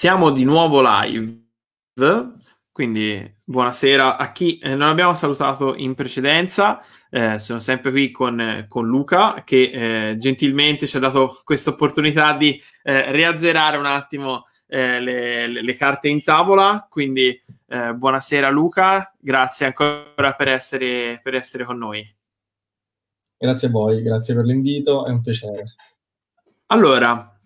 Siamo di nuovo live, quindi buonasera a chi eh, non abbiamo salutato in precedenza. Eh, sono sempre qui con, con Luca che eh, gentilmente ci ha dato questa opportunità di eh, riazzerare un attimo eh, le, le, le, carte in tavola. Quindi eh, buonasera Luca, grazie ancora per essere, per essere con noi. Grazie a voi, grazie per l'invito, è un piacere. Allora,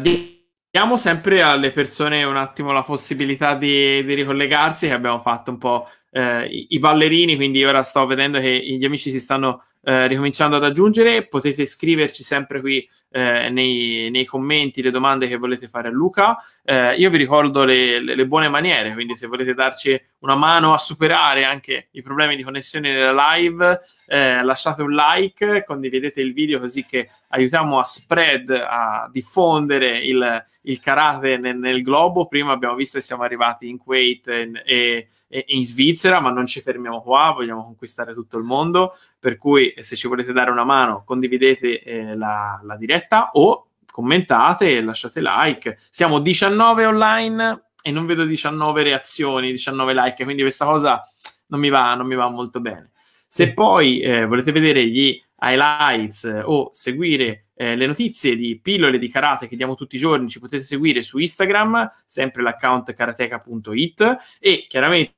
di Diamo sempre alle persone un attimo la possibilità di, di ricollegarsi, che abbiamo fatto un po' eh, i, ballerini, quindi ora sto vedendo che gli amici si stanno eh, ricominciando ad aggiungere. Potete scriverci sempre qui eh, nei, nei, commenti le domande che volete fare a Luca. Eh, io vi ricordo le, le, le, buone maniere, quindi se volete darci una mano a superare anche i problemi di connessione nella live, eh, lasciate un like, condividete il video così che aiutiamo a spread, a diffondere il, il karate nel, nel, globo. Prima abbiamo visto che siamo arrivati in Kuwait e, e, e in Svizzera, ma non ci fermiamo qua, vogliamo conquistare tutto il mondo. Per cui, se ci volete dare una mano, condividete eh, la, la diretta o commentate e lasciate like. Siamo 19 online e non vedo 19 reazioni, 19 like, quindi questa cosa non mi va, non mi va molto bene. Se poi eh, volete vedere gli highlights eh, o seguire eh, le notizie di pillole di karate che diamo tutti i giorni, ci potete seguire su Instagram, sempre l'account karateka.it e chiaramente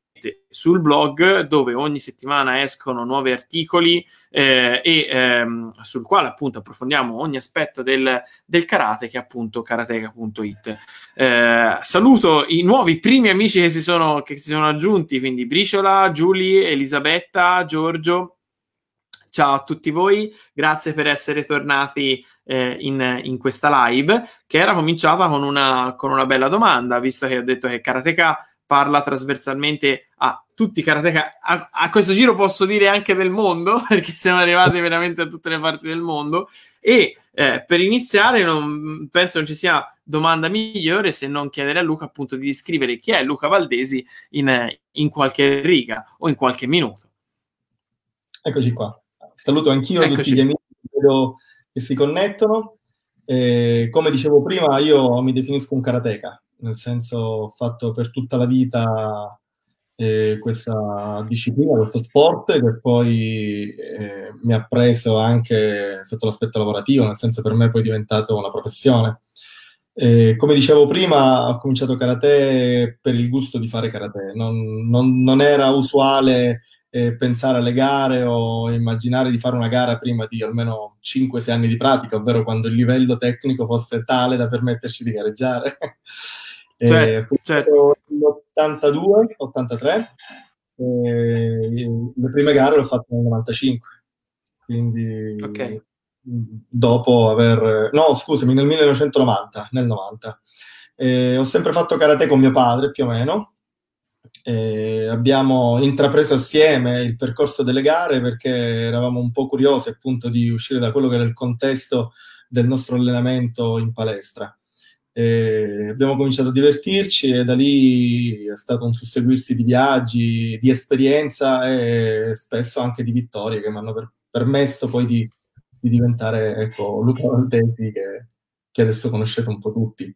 sul blog dove ogni settimana escono nuovi articoli eh, e ehm, sul quale appunto approfondiamo ogni aspetto del, del karate che è appunto karateka.it. Eh, saluto i nuovi primi amici che si, sono, che si sono aggiunti, quindi Briciola, Giulia, Elisabetta, Giorgio. Ciao a tutti voi, grazie per essere tornati eh, in, in, questa live che era cominciata con una, con una bella domanda, visto che ho detto che Karateka parla trasversalmente a tutti i karateka. A, a, questo giro posso dire anche del mondo, perché siamo arrivati veramente a tutte le parti del mondo. E eh, per iniziare, non, penso non ci sia domanda migliore se non chiedere a Luca appunto di descrivere chi è Luca Valdesi in, in qualche riga o in qualche minuto. Eccoci qua. Saluto anch'io Eccoci. tutti gli amici che si connettono. Eh, come dicevo prima, io mi definisco un karateka, nel senso ho fatto per tutta la vita eh, questa disciplina, questo sport che poi eh, mi ha preso anche sotto l'aspetto lavorativo, nel senso per me poi è diventato una professione. Eh, come dicevo prima, ho cominciato karate per il gusto di fare karate, non, non, non era usuale eh, pensare alle gare o immaginare di fare una gara prima di almeno 5-6 anni di pratica, ovvero quando il livello tecnico fosse tale da permetterci di gareggiare. Certo, certo. Nell'82, 83, le prime gare l'ho fatte nel 95, quindi okay. dopo aver... No, scusami, nel 1990, nel 90. Eh, ho sempre fatto karate con mio padre, più o meno. Eh, abbiamo intrapreso assieme il percorso delle gare perché eravamo un po' curiosi appunto di uscire da quello che era il contesto del nostro allenamento in palestra. E abbiamo cominciato a divertirci e da lì è stato un susseguirsi di viaggi, di esperienza e spesso anche di vittorie che mi hanno per- permesso poi di, di diventare ecco, Luca Valdesi che, che adesso conoscete un po' tutti.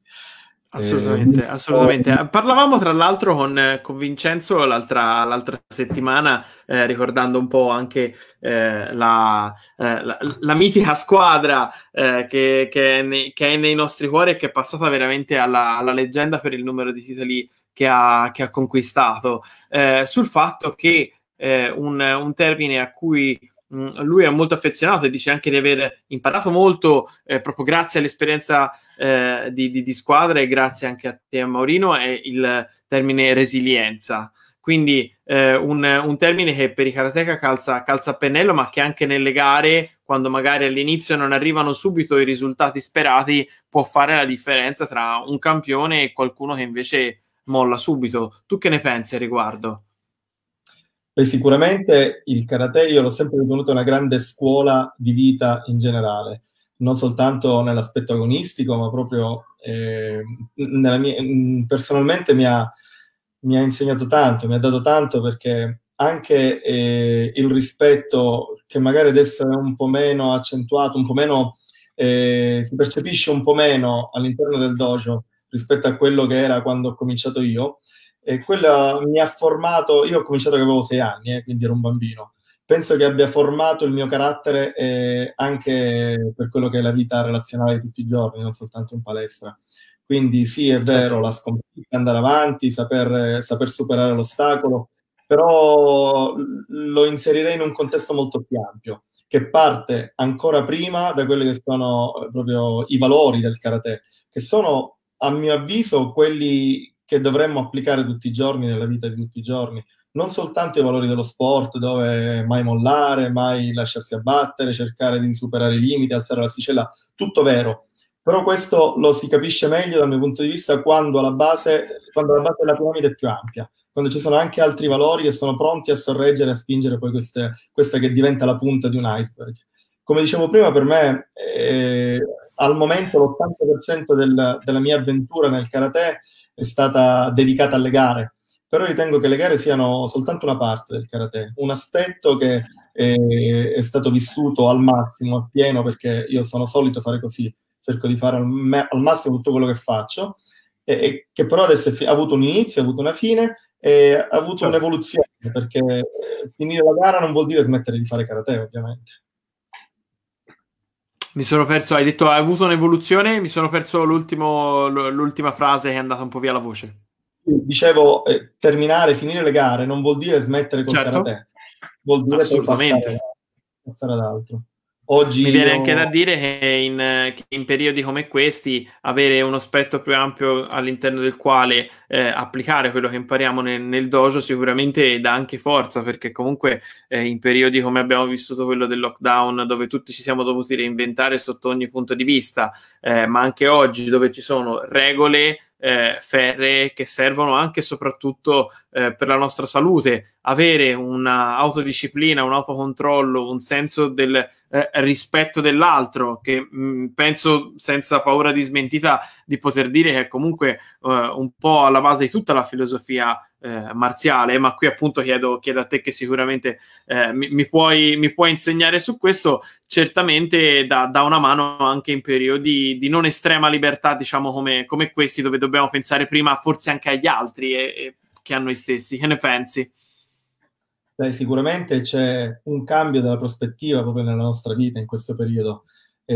Assolutamente, eh, assolutamente. Parlavamo tra l'altro con, con Vincenzo l'altra, l'altra settimana, eh, ricordando un po' anche eh, la, eh, la, la, mitica squadra eh, che, che, è nei, che, è nei, nostri cuori e che è passata veramente alla, alla leggenda per il numero di titoli che ha, che ha conquistato. Eh, sul fatto che un, un termine a cui Mm, lui è molto affezionato e dice anche di aver imparato molto eh, proprio grazie all'esperienza eh, di, di, di, squadra e grazie anche a te Maurino è il termine resilienza quindi eh, un, un, termine che per i karateka calza, calza a pennello ma che anche nelle gare quando magari all'inizio non arrivano subito i risultati sperati può fare la differenza tra un campione e qualcuno che invece molla subito tu che ne pensi a riguardo? Beh, sicuramente il karate io l'ho sempre ritenuto una grande scuola di vita in generale, non soltanto nell'aspetto agonistico, ma proprio eh, mia, personalmente mi ha, mi ha, insegnato tanto, mi ha dato tanto perché anche eh, il rispetto che magari adesso è un po' meno accentuato, un po' meno, eh, si percepisce un po' meno all'interno del dojo, rispetto a quello che era quando ho cominciato io. E quella mi ha formato, io ho cominciato che avevo sei anni, eh, quindi ero un bambino. Penso che abbia formato il mio carattere eh, anche per quello che è la vita relazionale di tutti i giorni, non soltanto in palestra. Quindi sì, è vero, certo. la sconfitta, andare avanti, saper, saper superare l'ostacolo, però lo inserirei in un contesto molto più ampio, che parte ancora prima da quelli che sono proprio i valori del karate, che sono, a mio avviso, quelli che dovremmo applicare tutti i giorni nella vita di tutti i giorni. Non soltanto i valori dello sport, dove mai mollare, mai lasciarsi abbattere, cercare di superare i limiti, alzare l'asticella, tutto vero. Però questo lo si capisce meglio dal mio punto di vista quando la base, quando la base della piramide è più ampia, quando ci sono anche altri valori che sono pronti a sorreggere e a spingere poi queste, questa che diventa la punta di un iceberg. Come dicevo prima, per me eh, al momento l'80% del, della mia avventura nel karate è stata dedicata alle gare, però ritengo che le gare siano soltanto una parte del karate, un aspetto che è, è stato vissuto al massimo, a pieno, perché io sono solito fare così, cerco di fare al, me- al massimo tutto quello che faccio, e, e che però adesso ha avuto un inizio, ha avuto una fine, e ha avuto certo. un'evoluzione, perché finire la gara non vuol dire smettere di fare karate, ovviamente. Mi sono perso, hai detto hai avuto un'evoluzione, mi sono perso l'ultima frase che è andata un po' via la voce. Dicevo, eh, terminare, finire le gare non vuol dire smettere con certo. karate, vuol dire Assolutamente. Passare, passare ad altro. Oggi Mi viene io... anche da dire che in, che in, periodi come questi avere uno spettro più ampio all'interno del quale eh, applicare quello che impariamo nel, nel, dojo sicuramente dà anche forza perché comunque eh, in periodi come abbiamo vissuto quello del lockdown dove tutti ci siamo dovuti reinventare sotto ogni punto di vista eh, ma anche oggi dove ci sono regole eh, ferree che servono anche e soprattutto eh, per la nostra salute. Avere un'autodisciplina, un autocontrollo, un senso del eh, rispetto dell'altro, che mh, mm, penso senza paura di smentita di poter dire che è comunque eh, un po' alla base di tutta la filosofia eh, marziale, ma qui appunto chiedo, chiedo, a te che sicuramente eh, mi, mi, puoi, mi, puoi, insegnare su questo, certamente dà, dà, una mano anche in periodi di non estrema libertà, diciamo come, come questi, dove dobbiamo pensare prima forse anche agli altri e, e che a noi stessi. Che ne pensi? Beh, sicuramente c'è un cambio della prospettiva proprio nella nostra vita in questo periodo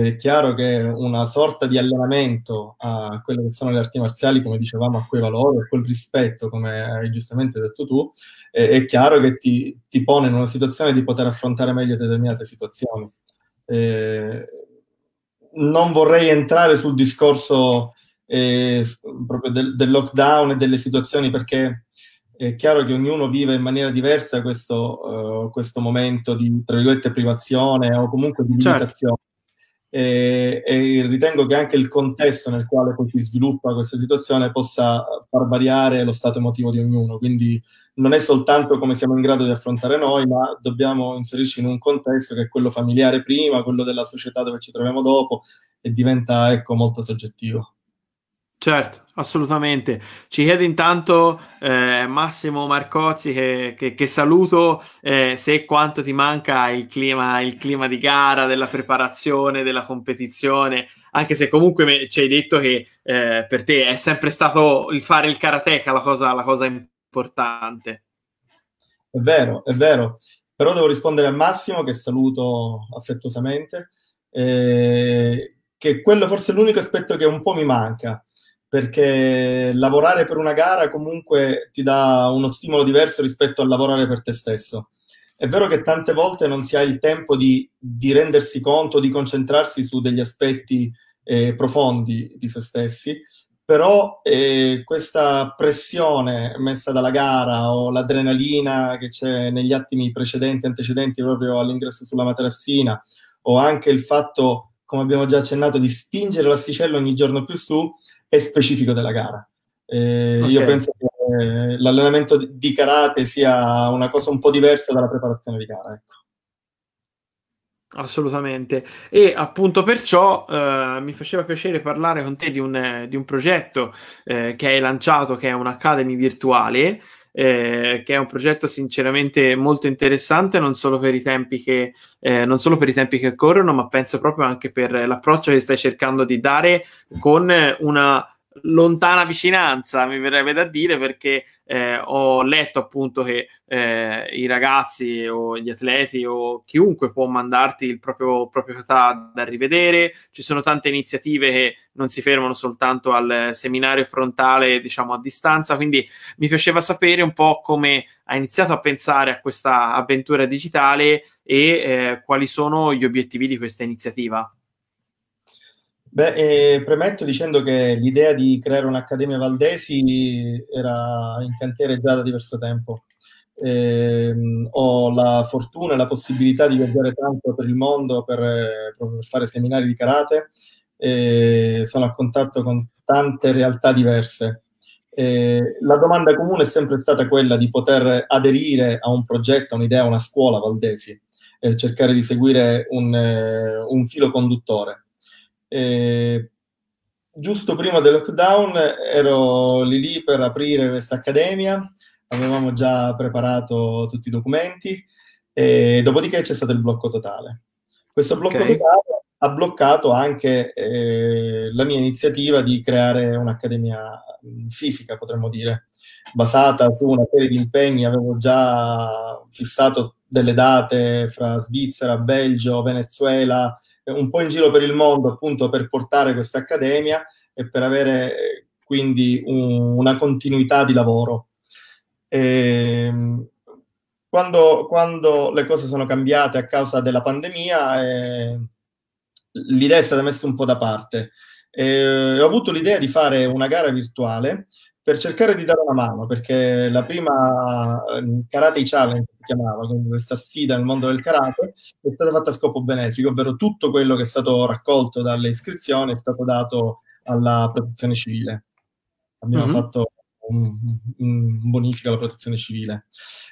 è chiaro che una sorta di allenamento a quelle che sono le arti marziali, come dicevamo, a quei valori, a quel rispetto, come hai giustamente detto tu, è, è chiaro che ti, ti, pone in una situazione di poter affrontare meglio determinate situazioni. Eh, non vorrei entrare sul discorso eh, proprio del, del, lockdown e delle situazioni perché è chiaro che ognuno vive in maniera diversa questo, uh, questo momento di, tra virgolette, privazione o comunque di certo. limitazione. Certo e, e, ritengo che anche il contesto nel quale poi si sviluppa questa situazione possa far variare lo stato emotivo di ognuno. Quindi non è soltanto come siamo in grado di affrontare noi, ma dobbiamo inserirci in un contesto che è quello familiare prima, quello della società dove ci troviamo dopo e diventa ecco, molto soggettivo. Certo, assolutamente. Ci chiede intanto eh, Massimo Marcozzi, che, che, che saluto, eh, se quanto ti manca il clima, il clima, di gara, della preparazione, della competizione, anche se comunque ci hai detto che eh, per te è sempre stato il fare il karateka la cosa, la cosa importante. È vero, è vero. Però devo rispondere a Massimo, che saluto affettuosamente, eh, che quello forse è l'unico aspetto che un po' mi manca perché lavorare per una gara comunque ti dà uno stimolo diverso rispetto a lavorare per te stesso. È vero che tante volte non si ha il tempo di, di rendersi conto, di concentrarsi su degli aspetti eh, profondi di se stessi, però eh, questa pressione messa dalla gara o l'adrenalina che c'è negli attimi precedenti, antecedenti proprio all'ingresso sulla materassina, o anche il fatto, come abbiamo già accennato, di spingere l'asticella ogni giorno più su, è specifico della gara. Eh, okay. Io penso che eh, l'allenamento di karate sia una cosa un po' diversa dalla preparazione di gara. Ecco. Assolutamente. E appunto perciò eh, mi faceva piacere parlare con te di un, di un progetto eh, che hai lanciato, che è un'Academy virtuale. Eh, che è un progetto sinceramente molto interessante, non solo per i tempi che, eh, non solo per i tempi che corrono, ma penso proprio anche per l'approccio che stai cercando di dare con una lontana vicinanza, mi verrebbe da dire, perché eh, ho letto appunto che eh, i ragazzi o gli atleti o chiunque può mandarti il proprio, kata da rivedere. Ci sono tante iniziative che non si fermano soltanto al seminario frontale, diciamo a distanza. Quindi mi piaceva sapere un po' come ha iniziato a pensare a questa avventura digitale e eh, quali sono gli obiettivi di questa iniziativa. Beh, eh, premetto dicendo che l'idea di creare un'Accademia Valdesi era in cantiere già da diverso tempo. Eh, ho la fortuna e la possibilità di viaggiare tanto per il mondo per, per fare seminari di karate. Eh, sono a contatto con tante realtà diverse. Eh, la domanda comune è sempre stata quella di poter aderire a un progetto, a un'idea, a una scuola valdesi, cercare di seguire un, eh, un filo conduttore. Eh, giusto prima del lockdown ero lì lì per aprire questa accademia, avevamo già preparato tutti i documenti e dopodiché c'è stato il blocco totale. Questo blocco okay. totale ha bloccato anche eh, la mia iniziativa di creare un'accademia fisica, potremmo dire, basata su una serie di impegni. Avevo già fissato delle date fra Svizzera, Belgio, Venezuela, un po' in giro per il mondo appunto per portare questa accademia e per avere eh, quindi un, una continuità di lavoro. E, ehm, quando, quando, le cose sono cambiate a causa della pandemia, eh, l'idea è stata messa un po' da parte. Eh, ho avuto l'idea di fare una gara virtuale per cercare di dare una mano, perché la prima ehm, Karate Challenge si chiamava, quindi questa sfida nel mondo del karate, è stata fatta a scopo benefico, ovvero tutto quello che è stato raccolto dalle iscrizioni è stato dato alla protezione civile. Abbiamo mm-hmm. fatto un, un, bonifico alla protezione civile.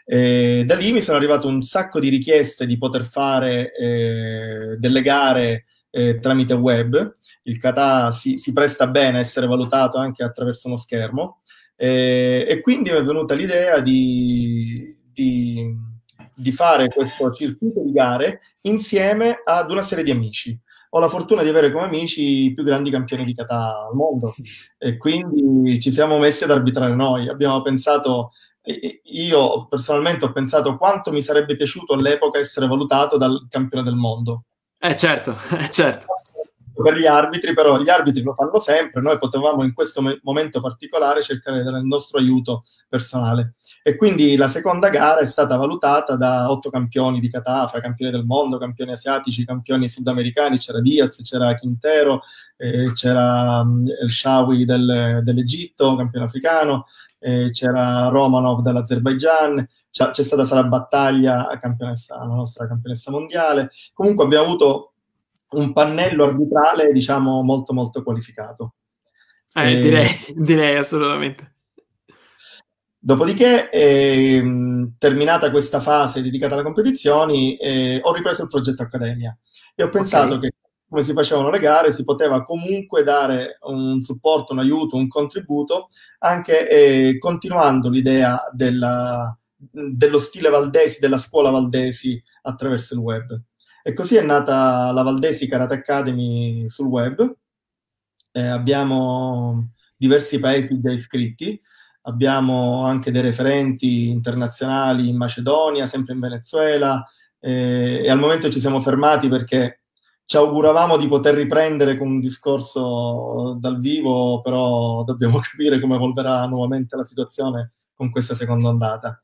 E da lì mi sono arrivato un sacco di richieste di poter fare eh, delle gare eh, tramite web. Il kata si, si, presta bene a essere valutato anche attraverso uno schermo e, e quindi mi è venuta l'idea di, di, di fare questo circuito di gare insieme ad una serie di amici ho la fortuna di avere come amici i più grandi campioni di kata al mondo e quindi ci siamo messi ad arbitrare noi. Abbiamo pensato, io personalmente ho pensato quanto mi sarebbe piaciuto all'epoca essere valutato dal campione del mondo. Eh certo, eh certo per gli arbitri, però gli arbitri lo fanno sempre, noi potevamo in questo me- momento particolare cercare di dare il nostro aiuto personale. E quindi la seconda gara è stata valutata da otto campioni di kata, fra campioni del mondo, campioni asiatici, campioni sudamericani, c'era Diaz, c'era Quintero, eh, c'era El Shawi del, dell'Egitto, campione africano, eh, c'era Romanov dall'Azerbaijan, c'è, c'è stata Sara Battaglia, campionessa, la nostra campionessa mondiale. Comunque abbiamo avuto un pannello arbitrale, diciamo, molto molto qualificato. Eh, e... direi, direi assolutamente. Dopodiché, eh, terminata questa fase dedicata alle competizioni, eh, ho ripreso il progetto Accademia e ho pensato okay. che come si facevano le gare si poteva comunque dare un supporto, un aiuto, un contributo, anche eh, continuando l'idea della, dello stile Valdesi, della scuola Valdesi attraverso il web. E così è nata la Valdesi Karate Academy sul web. Eh, abbiamo diversi paesi già iscritti, abbiamo anche dei referenti internazionali in Macedonia, sempre in Venezuela, eh, e al momento ci siamo fermati perché ci auguravamo di poter riprendere con un discorso dal vivo, però dobbiamo capire come evolverà nuovamente la situazione con questa seconda ondata.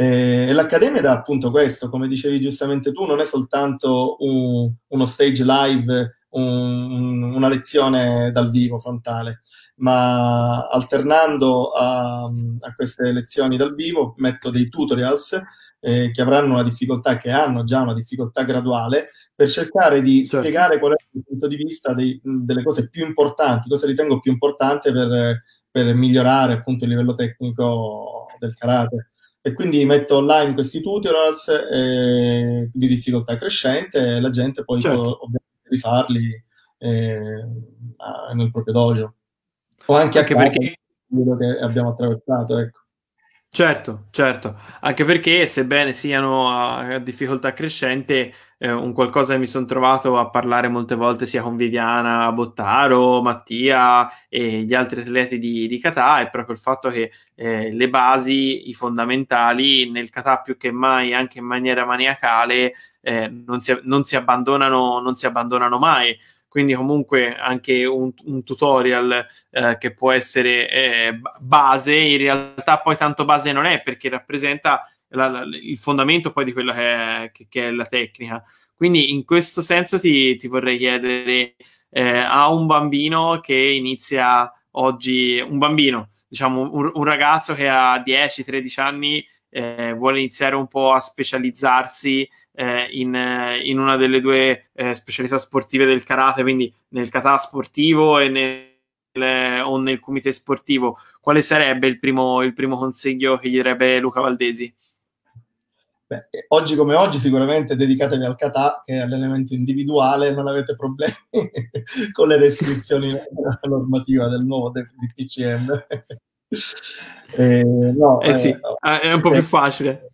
Eh, l'Accademia dà appunto questo, come dicevi giustamente tu, non è soltanto un, uno stage live, un, una lezione dal vivo frontale, ma alternando a, a queste lezioni dal vivo metto dei tutorials eh, che avranno una difficoltà, che hanno già una difficoltà graduale, per cercare di certo. spiegare qual è il punto di vista dei, delle cose più importanti, cosa ritengo più importante per, per migliorare appunto il livello tecnico del karate e quindi metto online questi tutorials eh, di difficoltà crescente e la gente poi certo. può ovviamente rifarli eh, nel proprio dojo. O anche, anche perché quello che abbiamo attraversato, ecco. Certo, certo, anche perché sebbene siano a difficoltà crescente, eh, un qualcosa che mi sono trovato a parlare molte volte sia con Viviana Bottaro, Mattia e gli altri atleti di, di kata è proprio il fatto che eh, le basi, i fondamentali nel kata più che mai, anche in maniera maniacale, eh, non, si, non, si non si abbandonano mai quindi comunque anche un, un tutorial eh, che può essere eh, base, in realtà poi tanto base non è perché rappresenta la, la, il fondamento poi di quello che è, che, che è, la tecnica. Quindi in questo senso ti, ti vorrei chiedere eh, a un bambino che inizia oggi, un bambino, diciamo un, un ragazzo che ha 10-13 anni, eh, vuole iniziare un po' a specializzarsi eh, in, in, una delle due eh, specialità sportive del karate, quindi nel kata sportivo e nel, o nel comité sportivo, quale sarebbe il primo, il primo consiglio che gli darebbe Luca Valdesi? Beh, oggi come oggi sicuramente dedicatevi al kata, che è l'elemento individuale, non avete problemi con le restrizioni normative del nuovo DPCM. Eh, no, eh sì, eh, è un po' più facile.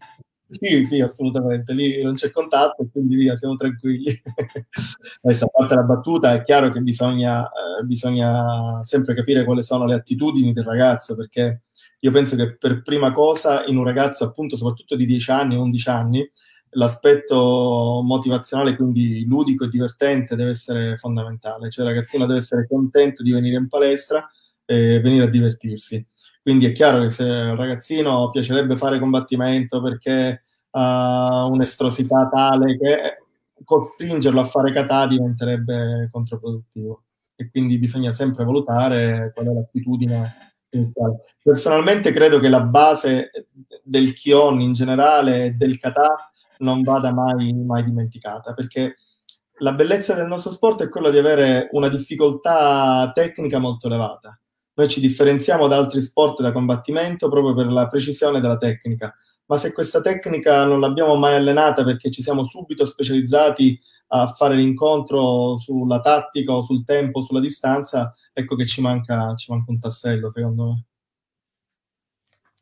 Sì, sì, assolutamente. Lì non c'è contatto, quindi via, siamo tranquilli. Adesso, a parte la battuta, è chiaro che bisogna, eh, bisogna sempre capire quali sono le attitudini del ragazzo, perché io penso che per prima cosa in un ragazzo, appunto, soprattutto di 10 anni, 11 anni, l'aspetto motivazionale, quindi ludico e divertente, deve essere fondamentale. Cioè, il ragazzino deve essere contento di venire in palestra e venire a divertirsi. Quindi è chiaro che se un ragazzino piacerebbe fare combattimento perché ha un'estrosità tale che costringerlo a fare kata diventerebbe controproduttivo. E quindi bisogna sempre valutare qual è l'attitudine Personalmente credo che la base del Kion in generale e del kata non vada mai, mai dimenticata, perché la bellezza del nostro sport è quella di avere una difficoltà tecnica molto elevata. Noi ci differenziamo da altri sport da combattimento proprio per la precisione della tecnica, ma se questa tecnica non l'abbiamo mai allenata perché ci siamo subito specializzati a fare l'incontro sulla tattica o sul tempo, sulla distanza, ecco che ci manca, ci manca un tassello, secondo me.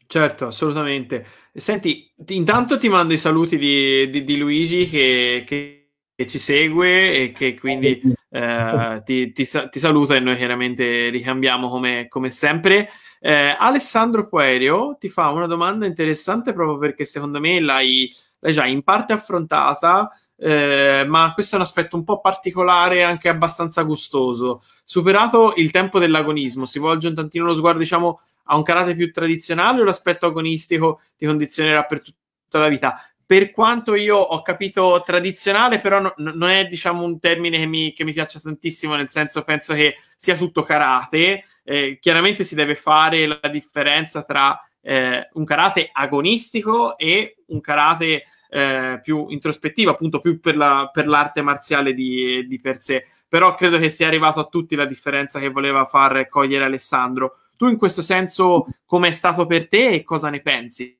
Certo, assolutamente. Senti, intanto ti mando i saluti di, di, di Luigi che, che, che, ci segue e che quindi eh, ti, ti, ti, saluta e noi chiaramente ricambiamo come, come sempre. Eh, Alessandro Puerio ti fa una domanda interessante proprio perché secondo me l'hai, l'hai già in parte affrontata eh, ma questo è un aspetto un po' particolare e anche abbastanza gustoso. Superato il tempo dell'agonismo, si volge un tantino lo sguardo, diciamo, a un karate più tradizionale o l'aspetto agonistico ti condizionerà per tutta la vita? Per quanto io ho capito tradizionale, però no, non è diciamo un termine che mi, che mi piaccia tantissimo, nel senso penso che sia tutto karate. Eh, chiaramente si deve fare la differenza tra eh, un karate agonistico e un karate eh, più introspettiva, appunto più per, la, per l'arte marziale di, di, per sé. Però credo che sia arrivato a tutti la differenza che voleva far cogliere Alessandro. Tu in questo senso come è stato per te e cosa ne pensi?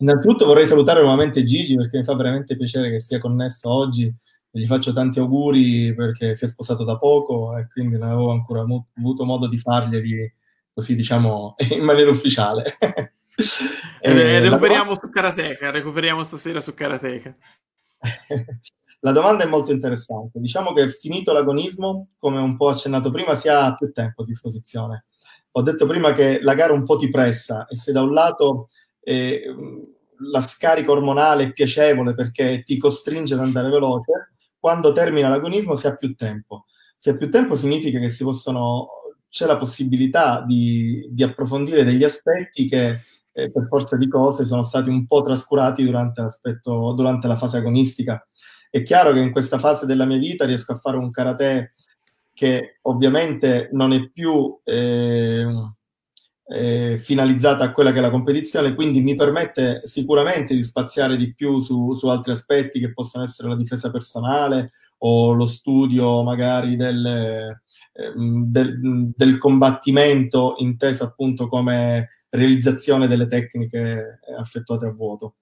Innanzitutto vorrei salutare nuovamente Gigi perché mi fa veramente piacere che sia connesso oggi gli faccio tanti auguri perché si è sposato da poco e quindi non avevo ancora avuto modo di farglieli così diciamo in maniera ufficiale. eh, recuperiamo la... su Karateka, recuperiamo stasera su Karateka. la domanda è molto interessante. Diciamo che finito l'agonismo, come un po' accennato prima, si ha più tempo a disposizione. Ho detto prima che la gara un po' ti pressa e se da un lato eh, la scarica ormonale è piacevole perché ti costringe ad andare veloce, quando termina l'agonismo si ha più tempo. Se ha più tempo significa che possono, c'è la possibilità di, di approfondire degli aspetti che eh, per forza di cose sono stati un po' trascurati durante, durante la fase agonistica. È chiaro che in questa fase della mia vita riesco a fare un karate che ovviamente non è più eh, eh, finalizzata a quella che è la competizione, quindi mi permette sicuramente di spaziare di più su, su altri aspetti che possono essere la difesa personale o lo studio magari del, eh, del, del combattimento inteso appunto come realizzazione delle tecniche effettuate a vuoto.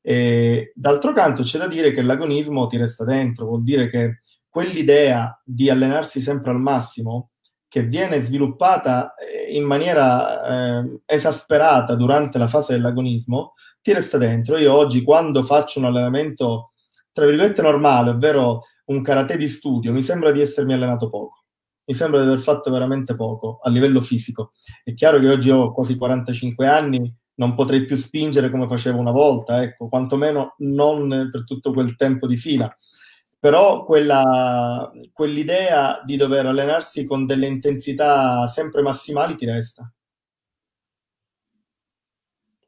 E, d'altro canto c'è da dire che l'agonismo ti resta dentro, vuol dire che quell'idea di allenarsi sempre al massimo che viene sviluppata eh, in maniera eh, esasperata durante la fase dell'agonismo, ti resta dentro. Io oggi quando faccio un allenamento, tra virgolette, normale, ovvero un karate di studio, mi sembra di essermi allenato poco. Mi sembra di aver fatto veramente poco a livello fisico. È chiaro che oggi ho quasi 45 anni, non potrei più spingere come facevo una volta, ecco, quantomeno non per tutto quel tempo di fila però quella, quell'idea di dover allenarsi con delle intensità sempre massimali ti resta.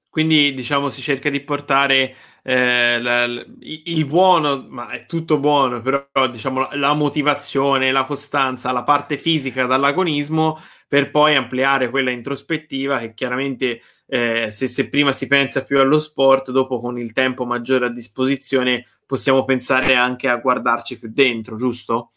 Quindi diciamo si cerca di portare eh, la, la, il buono, ma è tutto buono, però diciamo la motivazione, la costanza, la parte fisica dall'agonismo per poi ampliare quella introspettiva che chiaramente eh, se, se prima si pensa più allo sport, dopo con il tempo maggiore a disposizione possiamo pensare anche a guardarci più dentro, giusto?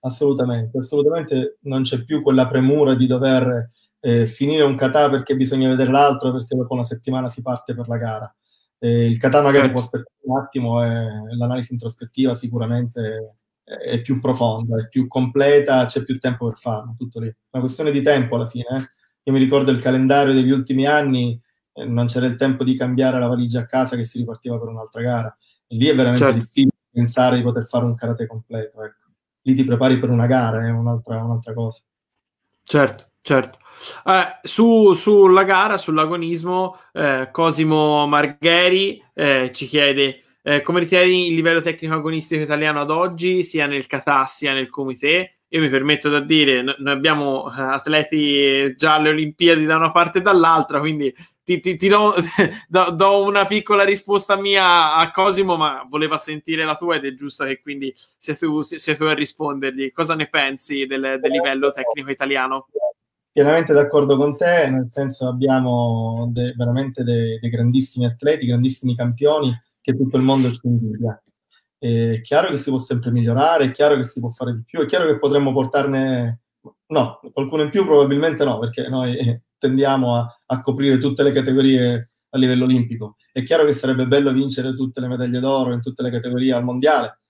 Assolutamente, assolutamente non c'è più quella premura di dover eh, finire un kata perché bisogna vedere l'altro perché dopo una settimana si parte per la gara. Eh, il kata magari certo. può aspettare un attimo e l'analisi introspettiva sicuramente è, è più profonda, è più completa, c'è più tempo per farlo, tutto lì. È una questione di tempo alla fine. Eh? Io mi ricordo il calendario degli ultimi anni, eh, non c'era il tempo di cambiare la valigia a casa che si ripartiva per un'altra gara lì è veramente certo. difficile pensare di poter fare un karate completo. Ecco. Lì ti prepari per una gara, è un'altra, un'altra cosa. Certo, certo. Eh, su, sulla gara, sull'agonismo, eh, Cosimo Margheri eh, ci chiede eh, come ritieni il livello tecnico agonistico italiano ad oggi, sia nel kata sia nel comité? Io mi permetto da dire, noi abbiamo eh, atleti già alle Olimpiadi da una parte e dall'altra, quindi ti, ti, ti do, do, do, una piccola risposta mia a Cosimo, ma voleva sentire la tua ed è giusto che quindi sia tu, sia tu a rispondergli. Cosa ne pensi del, del livello tecnico italiano? Pienamente d'accordo con te, nel senso abbiamo de, veramente dei de grandissimi atleti, grandissimi campioni che tutto il mondo ci invidia. È chiaro che si può sempre migliorare, è chiaro che si può fare di più, è chiaro che potremmo portarne no, qualcuno in più probabilmente no, perché noi tendiamo a, a, coprire tutte le categorie a livello olimpico. È chiaro che sarebbe bello vincere tutte le medaglie d'oro in tutte le categorie al mondiale,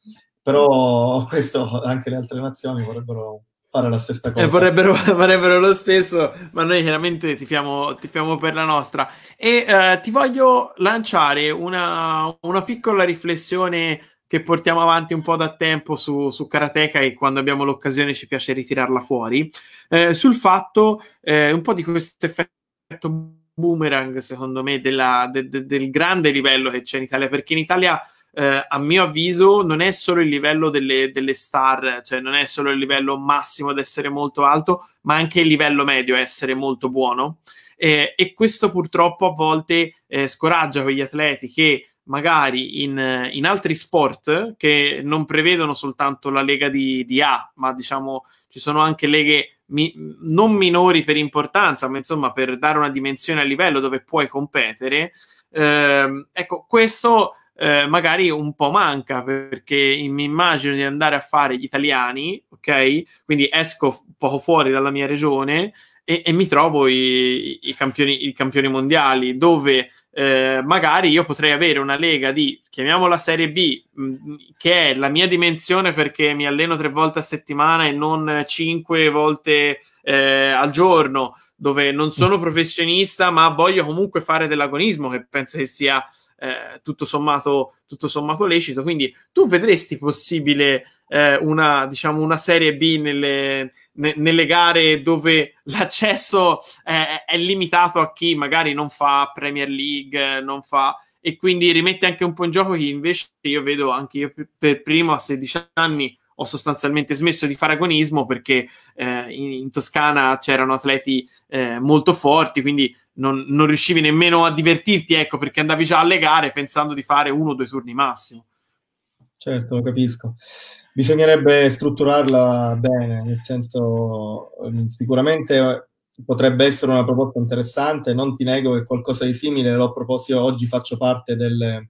però questo anche le altre nazioni vorrebbero fare la stessa cosa. Eh, vorrebbero, vorrebbero lo stesso, ma noi chiaramente tifiamo, tifiamo per la nostra. E eh, ti voglio lanciare una, una piccola riflessione che portiamo avanti un po' da tempo su, su Karateka e quando abbiamo l'occasione ci piace ritirarla fuori, eh, sul fatto eh, un po' di questo effetto boomerang, secondo me, della, de, de, del grande livello che c'è in Italia, perché in Italia, eh, a mio avviso, non è solo il livello delle, delle, star, cioè non è solo il livello massimo ad essere molto alto, ma anche il livello medio a essere molto buono. Eh, e questo purtroppo a volte eh, scoraggia quegli atleti che magari in, in, altri sport che non prevedono soltanto la lega di, di A, ma diciamo ci sono anche leghe mi, non minori per importanza, ma insomma per dare una dimensione a livello dove puoi competere. Eh, ecco, questo eh, magari un po' manca perché mi immagino di andare a fare gli italiani, ok? Quindi esco poco fuori dalla mia regione e, e mi trovo i, i, campioni, i campioni mondiali dove eh, magari io potrei avere una lega di, chiamiamola Serie B, mh, mm, che è la mia dimensione perché mi alleno tre volte a settimana e non cinque volte eh, al giorno, dove non sono professionista ma voglio comunque fare dell'agonismo, che penso che sia eh, tutto, sommato, tutto sommato lecito. Quindi tu vedresti possibile eh, una, diciamo, una serie B nelle, ne, nelle gare dove l'accesso è, è, limitato a chi magari non fa Premier League, non fa e quindi rimette anche un po' in gioco chi invece io vedo anche io per primo a 16 anni ho sostanzialmente smesso di fare agonismo perché eh, in, in, Toscana c'erano atleti eh, molto forti, quindi non, non, riuscivi nemmeno a divertirti, ecco, perché andavi già alle gare pensando di fare uno o due turni massimo. Certo, lo capisco. Bisognerebbe strutturarla bene, nel senso ehm, sicuramente potrebbe essere una proposta interessante, non ti nego che qualcosa di simile l'ho proposto, io oggi faccio parte del,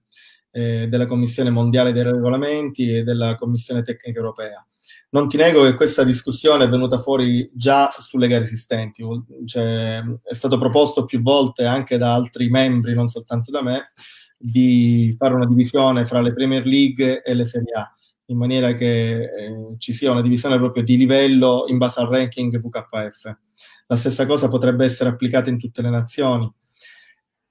eh, della Commissione Mondiale dei Regolamenti e della Commissione Tecnica Europea. Non ti nego che questa discussione è venuta fuori già sulle gare esistenti, cioè, è stato proposto più volte anche da altri membri, non soltanto da me, di fare una divisione fra le Premier League e le Serie A in maniera che eh, ci sia una divisione proprio di livello in base al ranking VKF. La stessa cosa potrebbe essere applicata in tutte le nazioni.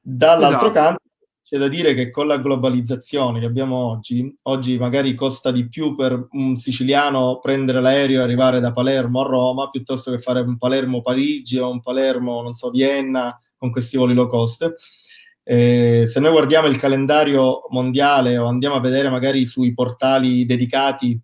Dall'altro esatto. canto, c'è da dire che con la globalizzazione che abbiamo oggi, oggi magari costa di più per un siciliano prendere l'aereo e arrivare da Palermo a Roma piuttosto che fare un Palermo-Parigi o un Palermo, non so, Vienna con questi voli low cost. Eh, se noi guardiamo il calendario mondiale o andiamo a vedere magari sui portali dedicati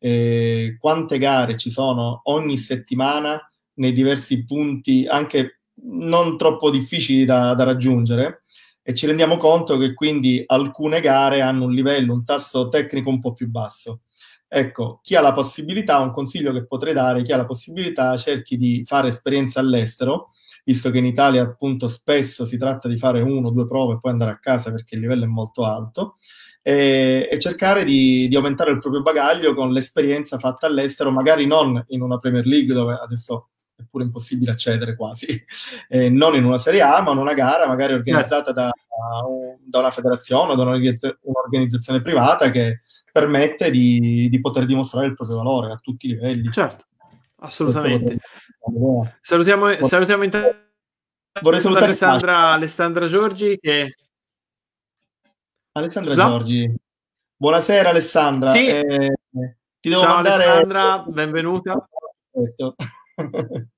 eh, quante gare ci sono ogni settimana nei diversi punti, anche non troppo difficili da, da raggiungere, e ci rendiamo conto che quindi alcune gare hanno un livello, un tasso tecnico un po' più basso. Ecco, chi ha la possibilità, un consiglio che potrei dare, chi ha la possibilità cerchi di fare esperienza all'estero, visto che in Italia appunto spesso si tratta di fare uno o due prove e poi andare a casa perché il livello è molto alto, e, e cercare di, di, aumentare il proprio bagaglio con l'esperienza fatta all'estero, magari non in una Premier League dove adesso è pure impossibile accedere quasi, eh, non in una Serie A, ma in una gara magari organizzata da, da una federazione o da un'organizzazione privata che permette di, di, poter dimostrare il proprio valore a tutti i livelli. Certo. Assolutamente. Salutiamo, salutiamo intanto Vorrei salutare Alessandra, Alessandra Giorgi che... Alessandra Scusa? Giorgi. Buonasera Alessandra. Sì. Eh, ti devo Ciao mandare... Alessandra, benvenuta.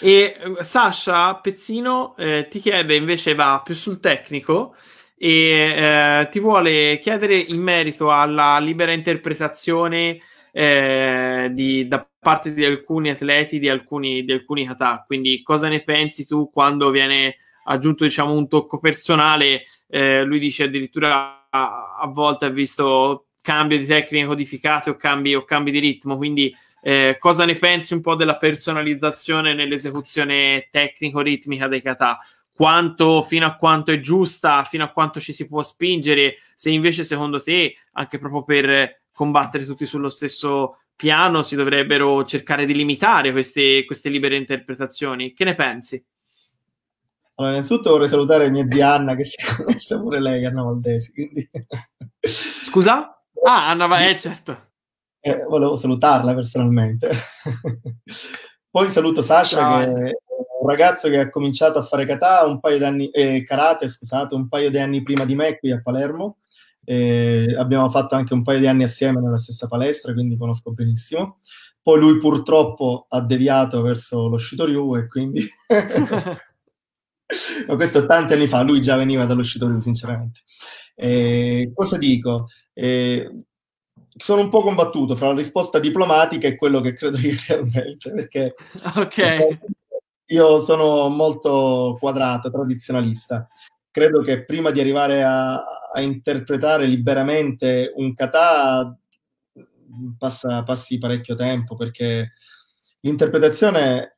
e eh, Sasha Pezzino eh, ti chiede invece va più sul tecnico e eh, ti vuole chiedere in merito alla libera interpretazione eh, di, da parte di alcuni atleti, di alcuni, di alcuni kata. Quindi, cosa ne pensi tu quando viene aggiunto diciamo, un tocco personale? Eh, lui dice addirittura a, a, volte ha visto cambio di tecniche codificate o cambi, o cambi di ritmo. Quindi, eh, cosa ne pensi un po' della personalizzazione nell'esecuzione tecnico-ritmica dei kata? Quanto, fino a quanto è giusta, fino a quanto ci si può spingere, se invece secondo te, anche proprio per combattere tutti sullo stesso piano, si dovrebbero cercare di limitare queste, queste libere interpretazioni. Che ne pensi? Allora, innanzitutto vorrei salutare mia Diana che si è pure lei Anna Valdesi. Quindi... Scusa? Ah, Anna Valdesi, eh, certo. Eh, volevo salutarla personalmente. Poi saluto Sasha, Ciao. che è un ragazzo che ha cominciato a fare kata un paio di anni, eh, karate, scusate, un paio di anni prima di me qui a Palermo eh, abbiamo fatto anche un paio di anni assieme nella stessa palestra, quindi conosco benissimo. Poi lui purtroppo ha deviato verso lo Shitoryu e quindi... Ma questo tanti anni fa, lui già veniva dallo Shitoryu, sinceramente. Eh, cosa dico? Eh, sono un po' combattuto fra la risposta diplomatica e quello che credo io realmente, perché okay. io sono molto quadrato, tradizionalista credo che prima di arrivare a, a interpretare liberamente un kata passa, passi parecchio tempo perché l'interpretazione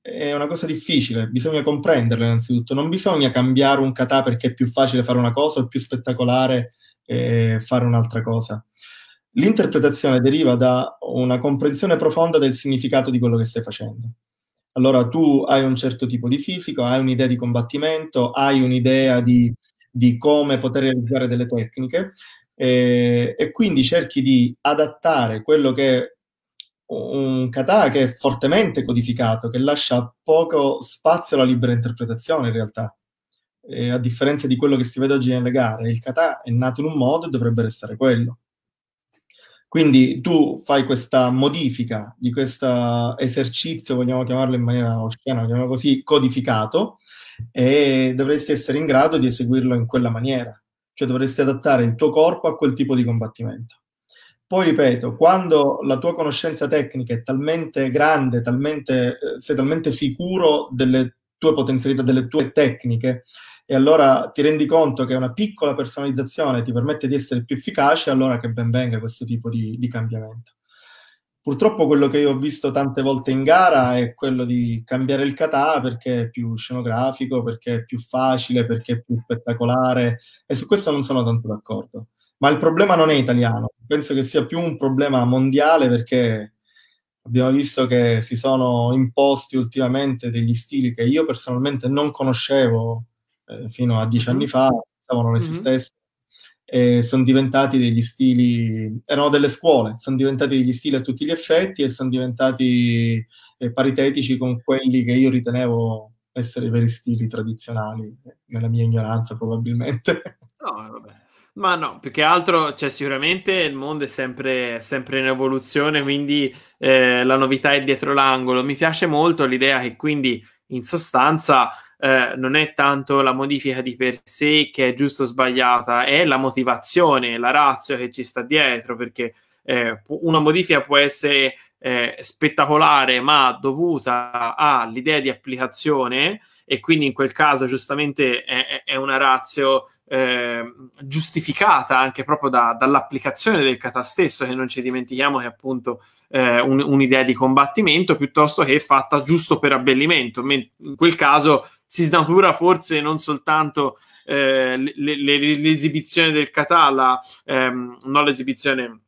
è una cosa difficile, bisogna comprenderla innanzitutto, non bisogna cambiare un kata perché è più facile fare una cosa o più spettacolare eh, fare un'altra cosa. L'interpretazione deriva da una comprensione profonda del significato di quello che stai facendo. Allora tu hai un certo tipo di fisico, hai un'idea di combattimento, hai un'idea di, di come poter realizzare delle tecniche eh, e quindi cerchi di adattare quello che è un kata che è fortemente codificato, che lascia poco spazio alla libera interpretazione in realtà. Eh, a differenza di quello che si vede oggi nelle gare, il kata è nato in un modo e dovrebbe restare quello. Quindi tu fai questa modifica di questo esercizio, vogliamo chiamarlo in maniera oscena, chiamiamolo così, codificato, e dovresti essere in grado di eseguirlo in quella maniera, cioè dovresti adattare il tuo corpo a quel tipo di combattimento. Poi ripeto, quando la tua conoscenza tecnica è talmente grande, talmente, eh, sei talmente sicuro delle tue potenzialità, delle tue tecniche, e allora ti rendi conto che una piccola personalizzazione ti permette di essere più efficace, allora che ben venga questo tipo di, di cambiamento. Purtroppo quello che io ho visto tante volte in gara è quello di cambiare il kata perché è più scenografico, perché è più facile, perché è più spettacolare e su questo non sono tanto d'accordo. Ma il problema non è italiano, penso che sia più un problema mondiale perché abbiamo visto che si sono imposti ultimamente degli stili che io personalmente non conoscevo eh, fino a dieci anni fa, pensavo non esistesse. e sono diventati degli stili, erano delle scuole, sono diventati degli stili a tutti gli effetti e sono diventati eh, paritetici con quelli che io ritenevo essere i veri stili tradizionali, nella mia ignoranza probabilmente. No, vabbè. Ma no, più che altro, cioè, sicuramente il mondo è sempre, sempre in evoluzione, quindi eh, la novità è dietro l'angolo. Mi piace molto l'idea che quindi in sostanza eh, non è tanto la modifica di per sé che è giusto o sbagliata, è la motivazione, la razza che ci sta dietro, perché eh, una modifica può essere eh, spettacolare ma dovuta all'idea di applicazione e quindi in quel caso giustamente è, è una razio eh, giustificata anche proprio da, dall'applicazione del kata stesso, che non ci dimentichiamo che è appunto eh, un, un'idea di combattimento piuttosto che fatta giusto per abbellimento. In quel caso si snatura forse non soltanto eh, le, le, l'esibizione del kata, ehm, non l'esibizione,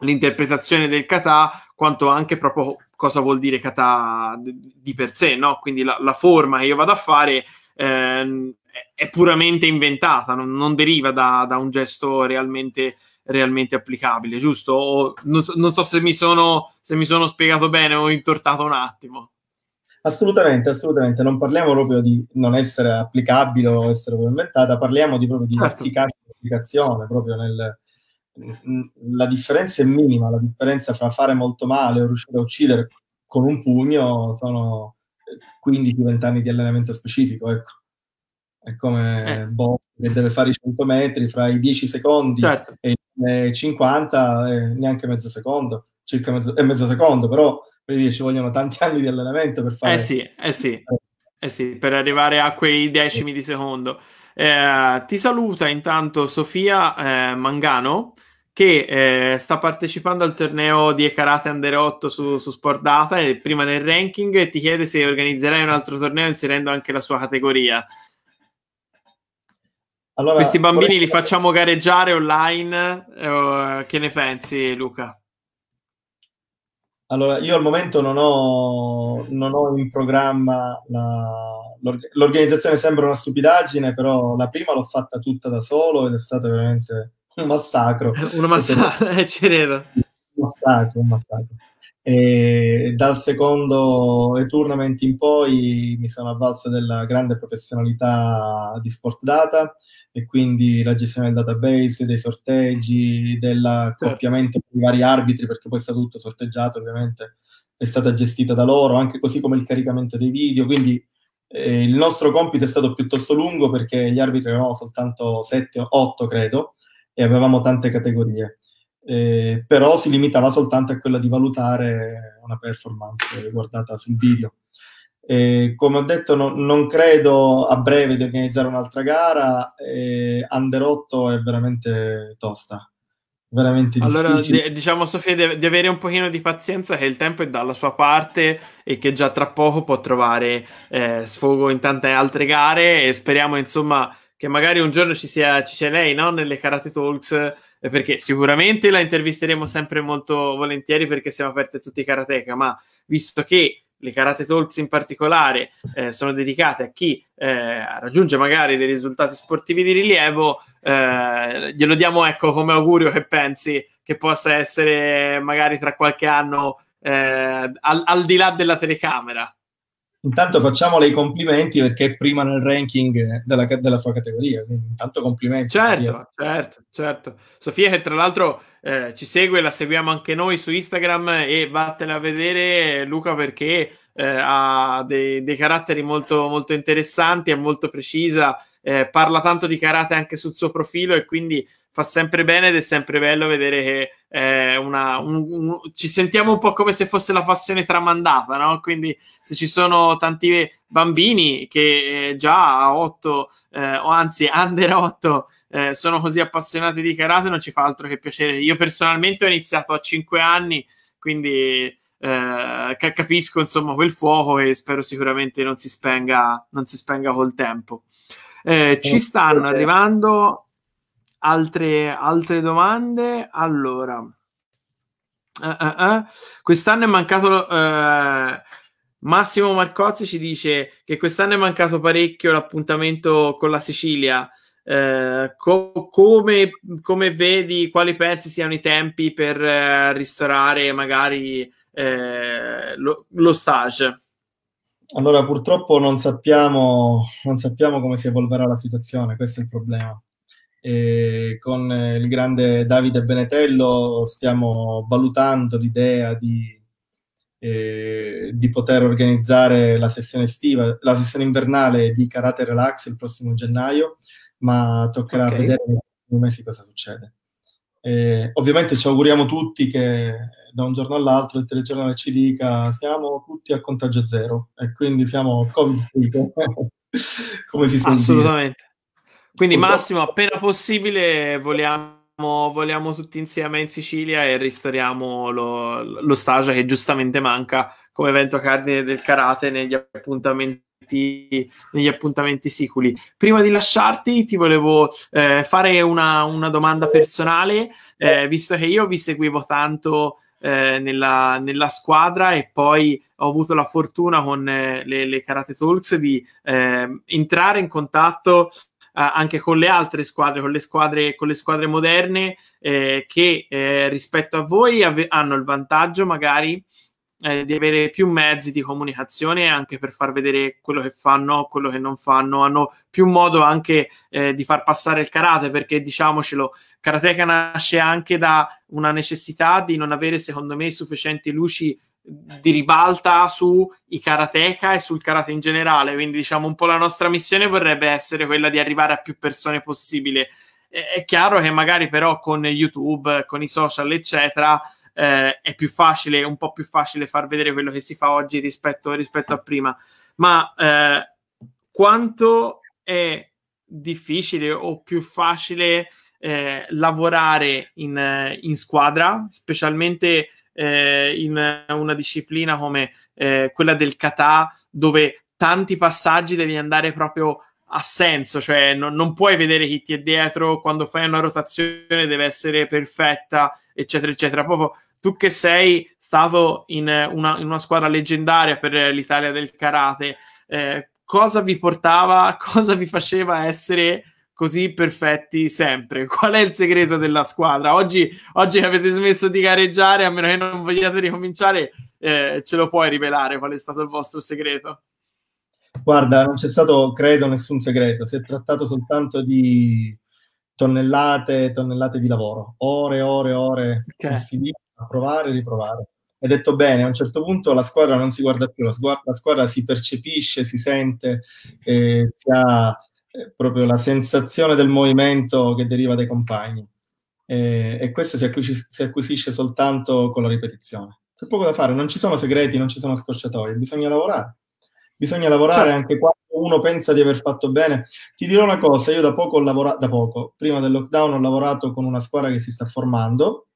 l'interpretazione del kata, quanto anche proprio cosa vuol dire kata di per sé, no? Quindi la, la forma che io vado a fare eh, è puramente inventata, non, non deriva da, da, un gesto realmente, realmente applicabile, giusto? O, non, non, so se mi, sono, se mi sono spiegato bene o intortato un attimo. Assolutamente, assolutamente. Non parliamo proprio di non essere applicabile o essere inventata, parliamo di, proprio di certo. efficacia di applicazione, proprio nel, la differenza è minima, la differenza fra fare molto male o riuscire a uccidere con un pugno sono 15-20 anni di allenamento specifico, ecco. È come eh. Bob che deve fare i 100 metri fra i 10 secondi certo. e i 50, eh, neanche mezzo secondo, circa mezzo, e mezzo secondo, però per dire, ci vogliono tanti anni di allenamento per fare... Eh sì, eh sì, eh sì per arrivare a quei decimi di secondo. Eh, ti saluta intanto Sofia eh, Mangano che eh, sta partecipando al torneo di Karate Under 8 su, su Sport Data e prima nel ranking e ti chiede se organizzerai un altro torneo inserendo anche la sua categoria. Allora, Questi bambini li facciamo gareggiare online? Eh, che ne pensi, Luca? Allora, io al momento non ho, non ho in programma la, l'organizzazione, sembra una stupidaggine, però la prima l'ho fatta tutta da solo ed è stata veramente un massacro. Un massacro, eh, ci credo. Un massacro, un massacro. E dal secondo e-tournament in poi mi sono avvalso della grande professionalità di Sport Data e quindi la gestione del database, dei sorteggi, dell'accoppiamento certo. con i vari arbitri, perché poi è stato tutto sorteggiato ovviamente, è stata gestita da loro, anche così come il caricamento dei video, quindi eh, il nostro compito è stato piuttosto lungo perché gli arbitri erano soltanto 7 o 8 credo, e avevamo tante categorie. Eh, però si limitava soltanto a quella di valutare una performance guardata sul video. Eh, come ho detto, no, non credo a breve di organizzare un'altra gara. Eh, Under 8 è veramente tosta. Veramente allora, d- diciamo Sofia di, di avere un pochino di pazienza che il tempo è dalla sua parte e che già tra poco può trovare eh, sfogo in tante altre gare e speriamo insomma che magari un giorno ci sia, ci sia lei no? nelle Karate Talks, eh, perché sicuramente la intervisteremo sempre molto volentieri perché siamo aperti a tutti i karateka, ma visto che le Karate Talks in particolare eh, sono dedicate a chi eh, raggiunge magari dei risultati sportivi di rilievo, eh, glielo diamo ecco come augurio che pensi che possa essere magari tra qualche anno eh, al, al di là della telecamera. Intanto facciamole i complimenti perché è prima nel ranking della, della sua categoria, quindi intanto complimenti. Certo, Sofia. certo, certo. Sofia che tra l'altro eh, ci segue, la seguiamo anche noi su Instagram e vattene a vedere Luca perché eh, ha dei, dei, caratteri molto, molto interessanti, è molto precisa, eh, parla tanto di karate anche sul suo profilo e quindi fa sempre bene ed è sempre bello vedere che eh, una, un, un, ci sentiamo un po' come se fosse la passione tramandata, no? Quindi se ci sono tanti bambini che eh, già a 8 eh, o anzi under 8 eh, sono così appassionati di karate non ci fa altro che piacere. Io personalmente ho iniziato a 5 anni, quindi eh, capisco insomma quel fuoco e spero sicuramente non si spenga, non si spenga col tempo. Eh, ci stanno arrivando altre, altre domande. Allora, uh, uh, uh. quest'anno è mancato. Massimo Marcozzi ci dice che quest'anno è mancato parecchio l'appuntamento con la Sicilia. eh, co- come, come, vedi, quali pensi siano i tempi per eh, ristorare magari eh, lo, lo, stage? Allora, purtroppo non sappiamo, non sappiamo come si evolverà la situazione, questo è il problema. E con il grande Davide Benetello stiamo valutando l'idea di eh, di poter organizzare la sessione estiva, la sessione invernale di Karate Relax il prossimo gennaio, ma toccherà okay. vedere nei prossimi mesi cosa succede. Eh, ovviamente ci auguriamo tutti che da un giorno all'altro il telegiornale ci dica siamo tutti a contagio zero e quindi siamo covid free come si suol Assolutamente. Quindi Massimo, appena possibile vogliamo vogliamo tutti insieme in Sicilia e ristoriamo lo, lo stage che giustamente manca come evento cardine del karate negli appuntamenti negli appuntamenti siculi. Prima di lasciarti, ti volevo eh, fare una, una, domanda personale, eh, visto che io vi seguivo tanto eh, nella, nella, squadra e poi ho avuto la fortuna con eh, le, le, Karate Talks di eh, entrare in contatto anche con le altre squadre, con le squadre, con le squadre moderne eh, che eh, rispetto a voi ave- hanno il vantaggio magari eh, di avere più mezzi di comunicazione anche per far vedere quello che fanno, quello che non fanno, hanno più modo anche eh, di far passare il karate perché diciamocelo, karateka nasce anche da una necessità di non avere secondo me sufficienti luci di ribalta sui karateka e sul karate in generale. Quindi, diciamo, un po' la nostra missione vorrebbe essere quella di arrivare a più persone possibile. È chiaro che magari però con YouTube, con i social, eccetera, eh, è più facile, un po' più facile far vedere quello che si fa oggi rispetto, rispetto a prima. Ma eh, quanto è difficile o più facile eh, lavorare in, in squadra, specialmente eh, in una disciplina come eh, quella del kata, dove tanti passaggi devi andare proprio a senso, cioè non, non, puoi vedere chi ti è dietro, quando fai una rotazione deve essere perfetta, eccetera, eccetera. Proprio tu che sei stato in una, in una squadra leggendaria per l'Italia del karate, eh, cosa vi portava, cosa vi faceva essere così perfetti sempre. Qual è il segreto della squadra? Oggi, oggi avete smesso di gareggiare, a meno che non vogliate ricominciare, eh, ce lo puoi rivelare qual è stato il vostro segreto? Guarda, non c'è stato, credo, nessun segreto. Si è trattato soltanto di tonnellate e tonnellate di lavoro. Ore e ore e ore okay. a provare e riprovare. Hai detto bene, a un certo punto la squadra non si guarda più, la squadra, la squadra si percepisce, si sente, eh, si ha proprio la sensazione del movimento che deriva dai compagni. E, e questo si acquisisce, si acquisisce, soltanto con la ripetizione. C'è poco da fare, non ci sono segreti, non ci sono scorciatoie, bisogna lavorare. Bisogna lavorare certo. anche quando uno pensa di aver fatto bene. Ti dirò una cosa, io da poco ho lavorato, da poco, prima del lockdown ho lavorato con una squadra che si sta formando,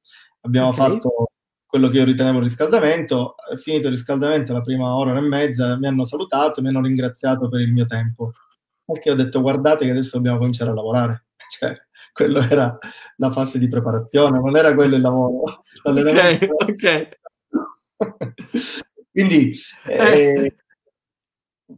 abbiamo okay. fatto quello che io ritenevo il riscaldamento, finito il riscaldamento la prima ora e mezza, mi hanno salutato, mi hanno ringraziato per il mio tempo perché ho detto guardate che adesso dobbiamo cominciare a lavorare. Cioè, quello era la fase di preparazione, non era quello il lavoro. Ok, ok. Quindi eh, eh.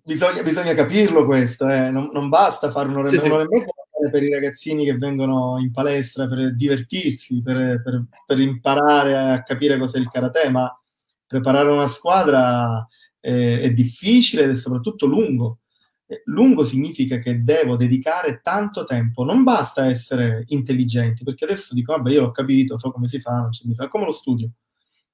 Bisogna, bisogna, capirlo questo, eh. non, non, basta fare un'ora, sì, sì. e mezza per i ragazzini che vengono in palestra per divertirsi, per, per, per imparare a capire cos'è il karate, ma preparare una squadra è, è difficile ed è soprattutto lungo eh, lungo significa che devo dedicare tanto tempo, non basta essere intelligenti, perché adesso dico, vabbè, io l'ho capito, so come si fa, non si fa, come lo studio.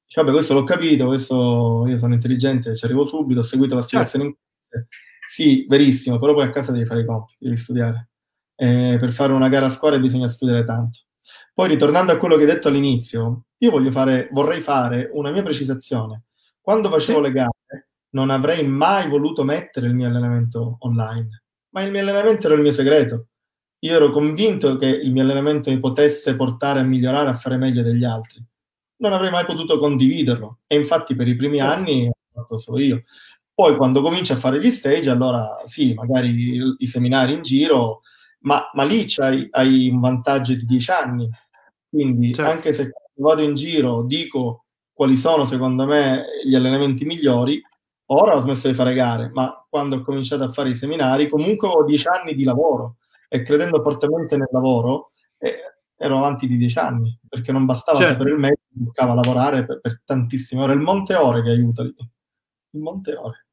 Dico, vabbè, questo l'ho capito, questo io sono intelligente, ci arrivo subito, ho seguito la spiegazione certo. Sì, verissimo, però poi a casa devi fare i compiti, devi studiare. Eh, per fare una gara a squadra bisogna studiare tanto. Poi, ritornando a quello che hai detto all'inizio, io fare, vorrei fare una mia precisazione. Quando facevo sì. le gare, non avrei mai voluto mettere il mio allenamento online, ma il mio allenamento era il mio segreto. Io ero convinto che il mio allenamento mi potesse portare a migliorare, a fare meglio degli altri. Non avrei mai potuto condividerlo e infatti per i primi certo. anni ho fatto solo io. Poi quando cominci a fare gli stage, allora sì, magari i, seminari in giro, ma, ma lì hai, hai, un vantaggio di dieci anni. Quindi certo. anche se vado in giro dico quali sono secondo me gli allenamenti migliori, Ora ho smesso di fare gare, ma quando ho cominciato a fare i seminari, comunque ho dieci anni di lavoro e credendo fortemente nel lavoro, eh, ero avanti di dieci anni, perché non bastava certo. sapere il metodo, toccava lavorare per, per, tantissime ore. Il monte ore che aiuta lì. Il monte ore.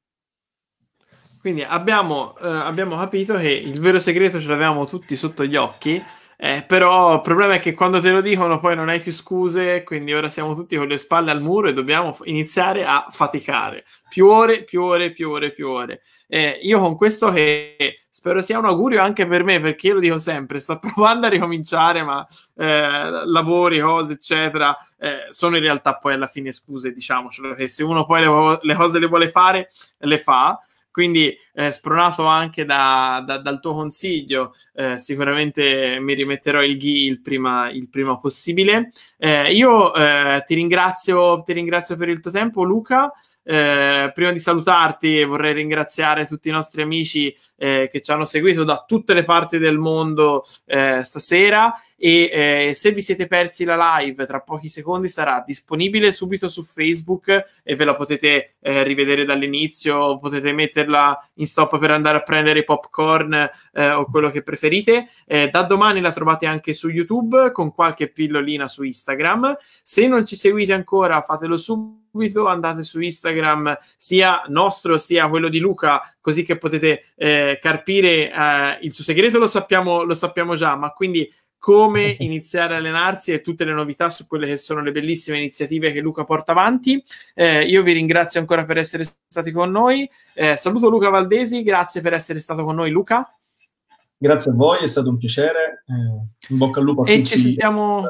Quindi abbiamo, eh, abbiamo capito che il vero segreto ce l'avevamo tutti sotto gli occhi, eh, però il problema è che quando te lo dicono poi non hai più scuse, quindi ora siamo tutti con le spalle al muro e dobbiamo iniziare a faticare. Più ore, più ore, più ore, più ore. Eh, io con questo che spero sia un augurio anche per me, perché io lo dico sempre, sto provando a ricominciare, ma eh, lavori, cose, eccetera, eh, sono in realtà poi alla fine scuse, diciamocelo, che se uno poi le, le cose le vuole fare, le fa quindi, eh, spronato anche da, da, dal tuo consiglio, eh, sicuramente mi rimetterò il GHI il prima, il prima possibile. Eh, io eh, ti ringrazio, ti ringrazio per il tuo tempo, Luca. Eh, prima di salutarti vorrei ringraziare tutti i nostri amici eh, che ci hanno seguito da tutte le parti del mondo eh, stasera e eh, se vi siete persi la live tra pochi secondi sarà disponibile subito su Facebook e ve la potete eh, rivedere dall'inizio, potete metterla in stop per andare a prendere popcorn eh, o quello che preferite. Eh, da domani la trovate anche su YouTube con qualche pillolina su Instagram. Se non ci seguite ancora fatelo subito andate su Instagram sia nostro sia quello di Luca così che potete eh, carpire eh, il suo segreto lo sappiamo, lo sappiamo già ma quindi come iniziare a allenarsi e tutte le novità su quelle che sono le bellissime iniziative che Luca porta avanti. Eh, io vi ringrazio ancora per essere stati con noi. Eh, saluto Luca Valdesi, grazie per essere stato con noi, Luca. Grazie a voi, è stato un piacere. Eh, in bocca al lupo a e tutti. E ci sentiamo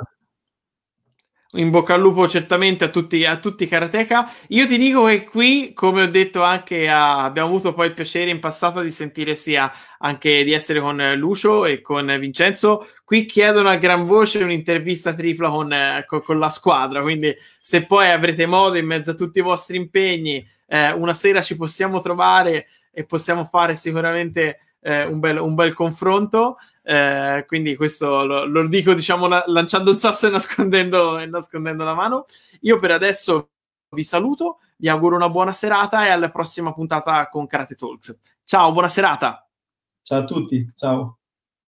in bocca al lupo certamente a tutti, a tutti i karateka. Io ti dico che qui, come ho detto anche, a, abbiamo avuto poi il piacere in passato di sentire sia anche di essere con Lucio e con Vincenzo. Qui chiedono a gran voce un'intervista tripla con, con, con la squadra. Quindi, se poi avrete modo, in mezzo a tutti i vostri impegni, eh, una sera ci possiamo trovare e possiamo fare sicuramente eh, un, bel, un bel confronto. Eh, quindi questo lo, lo dico, diciamo, la, lanciando un sasso e nascondendo, e nascondendo la mano. Io per adesso vi saluto, vi auguro una buona serata e alla prossima puntata con Karate Talks. Ciao, buona serata. Ciao a tutti, ciao.